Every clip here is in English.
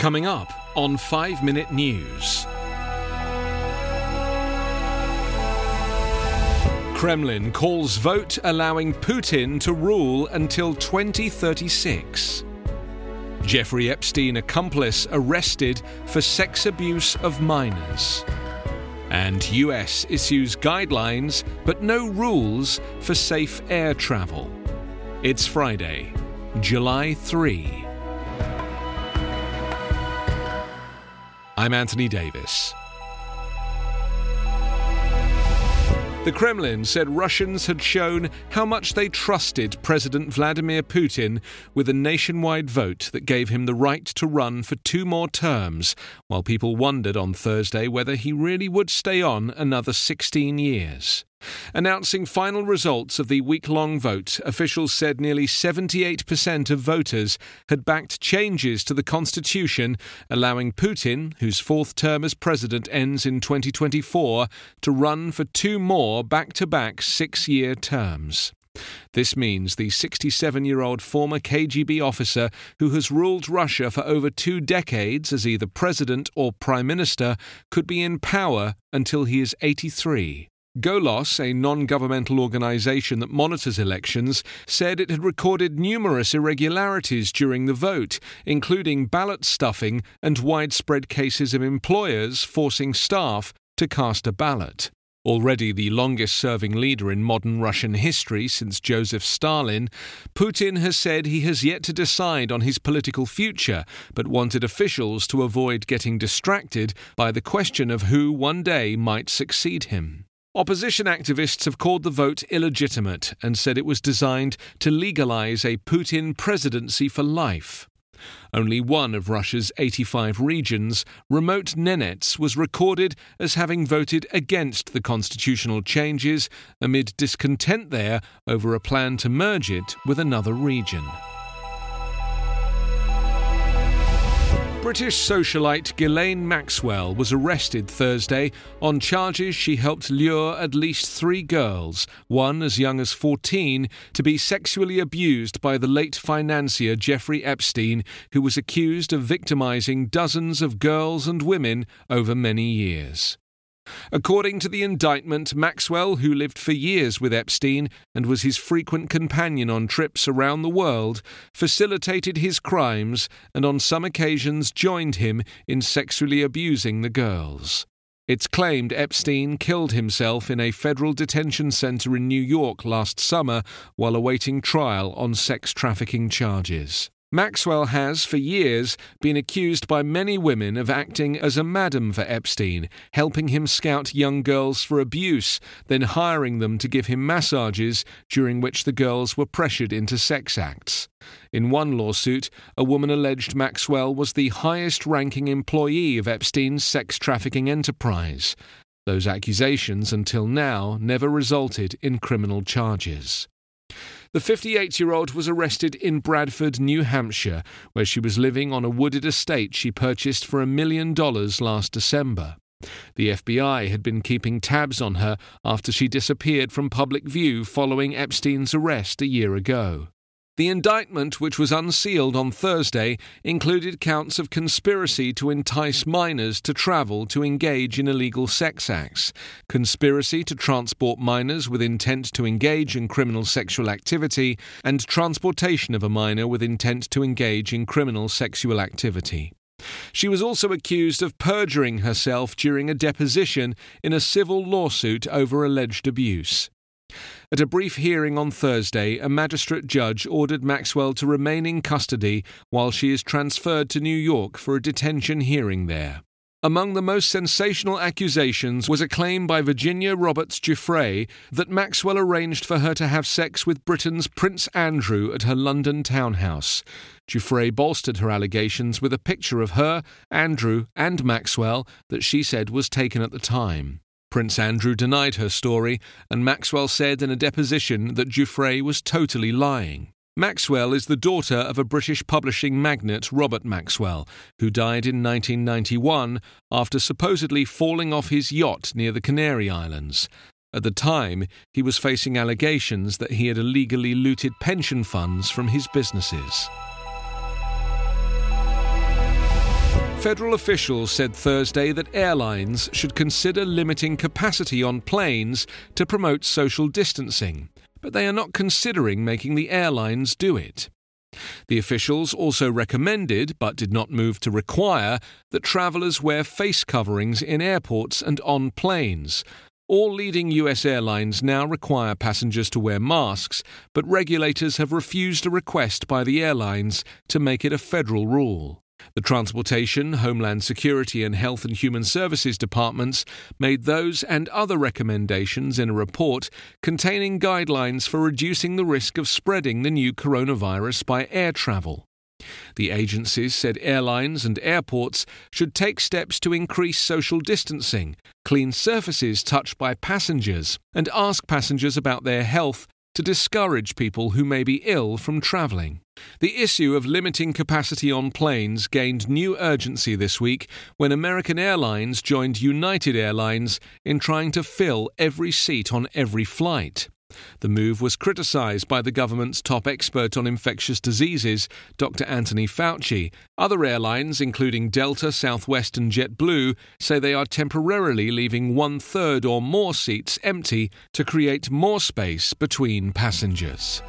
Coming up on 5 Minute News. Kremlin calls vote allowing Putin to rule until 2036. Jeffrey Epstein accomplice arrested for sex abuse of minors. And US issues guidelines but no rules for safe air travel. It's Friday, July 3. I'm Anthony Davis. The Kremlin said Russians had shown how much they trusted President Vladimir Putin with a nationwide vote that gave him the right to run for two more terms, while people wondered on Thursday whether he really would stay on another 16 years. Announcing final results of the week long vote, officials said nearly 78% of voters had backed changes to the constitution allowing Putin, whose fourth term as president ends in 2024, to run for two more back to back six year terms. This means the 67 year old former KGB officer who has ruled Russia for over two decades as either president or prime minister could be in power until he is 83. Golos, a non governmental organization that monitors elections, said it had recorded numerous irregularities during the vote, including ballot stuffing and widespread cases of employers forcing staff to cast a ballot. Already the longest serving leader in modern Russian history since Joseph Stalin, Putin has said he has yet to decide on his political future, but wanted officials to avoid getting distracted by the question of who one day might succeed him. Opposition activists have called the vote illegitimate and said it was designed to legalize a Putin presidency for life. Only one of Russia's 85 regions, remote Nenets, was recorded as having voted against the constitutional changes amid discontent there over a plan to merge it with another region. British socialite Ghislaine Maxwell was arrested Thursday on charges she helped lure at least three girls, one as young as 14, to be sexually abused by the late financier Jeffrey Epstein, who was accused of victimizing dozens of girls and women over many years. According to the indictment, Maxwell, who lived for years with Epstein and was his frequent companion on trips around the world, facilitated his crimes and on some occasions joined him in sexually abusing the girls. It's claimed Epstein killed himself in a federal detention center in New York last summer while awaiting trial on sex trafficking charges. Maxwell has, for years, been accused by many women of acting as a madam for Epstein, helping him scout young girls for abuse, then hiring them to give him massages, during which the girls were pressured into sex acts. In one lawsuit, a woman alleged Maxwell was the highest ranking employee of Epstein's sex trafficking enterprise. Those accusations, until now, never resulted in criminal charges. The 58 year old was arrested in Bradford, New Hampshire, where she was living on a wooded estate she purchased for a million dollars last December. The FBI had been keeping tabs on her after she disappeared from public view following Epstein's arrest a year ago. The indictment, which was unsealed on Thursday, included counts of conspiracy to entice minors to travel to engage in illegal sex acts, conspiracy to transport minors with intent to engage in criminal sexual activity, and transportation of a minor with intent to engage in criminal sexual activity. She was also accused of perjuring herself during a deposition in a civil lawsuit over alleged abuse. At a brief hearing on Thursday, a magistrate judge ordered Maxwell to remain in custody while she is transferred to New York for a detention hearing there. Among the most sensational accusations was a claim by Virginia Roberts Giuffre that Maxwell arranged for her to have sex with Britain's Prince Andrew at her London townhouse. Giuffre bolstered her allegations with a picture of her, Andrew, and Maxwell that she said was taken at the time. Prince Andrew denied her story, and Maxwell said in a deposition that Giuffre was totally lying. Maxwell is the daughter of a British publishing magnate, Robert Maxwell, who died in 1991 after supposedly falling off his yacht near the Canary Islands. At the time, he was facing allegations that he had illegally looted pension funds from his businesses. Federal officials said Thursday that airlines should consider limiting capacity on planes to promote social distancing, but they are not considering making the airlines do it. The officials also recommended, but did not move to require, that travellers wear face coverings in airports and on planes. All leading US airlines now require passengers to wear masks, but regulators have refused a request by the airlines to make it a federal rule. The Transportation, Homeland Security, and Health and Human Services departments made those and other recommendations in a report containing guidelines for reducing the risk of spreading the new coronavirus by air travel. The agencies said airlines and airports should take steps to increase social distancing, clean surfaces touched by passengers, and ask passengers about their health to discourage people who may be ill from travelling. The issue of limiting capacity on planes gained new urgency this week when American Airlines joined United Airlines in trying to fill every seat on every flight. The move was criticized by the government's top expert on infectious diseases, Dr. Anthony Fauci. Other airlines, including Delta, Southwest, and JetBlue, say they are temporarily leaving one third or more seats empty to create more space between passengers.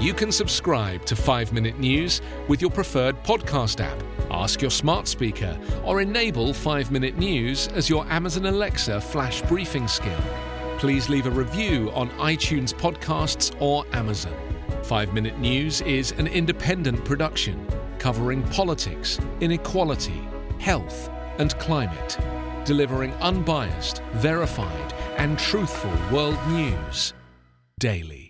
You can subscribe to 5 Minute News with your preferred podcast app. Ask your smart speaker or enable 5 Minute News as your Amazon Alexa flash briefing skill. Please leave a review on iTunes Podcasts or Amazon. 5 Minute News is an independent production covering politics, inequality, health, and climate, delivering unbiased, verified, and truthful world news daily.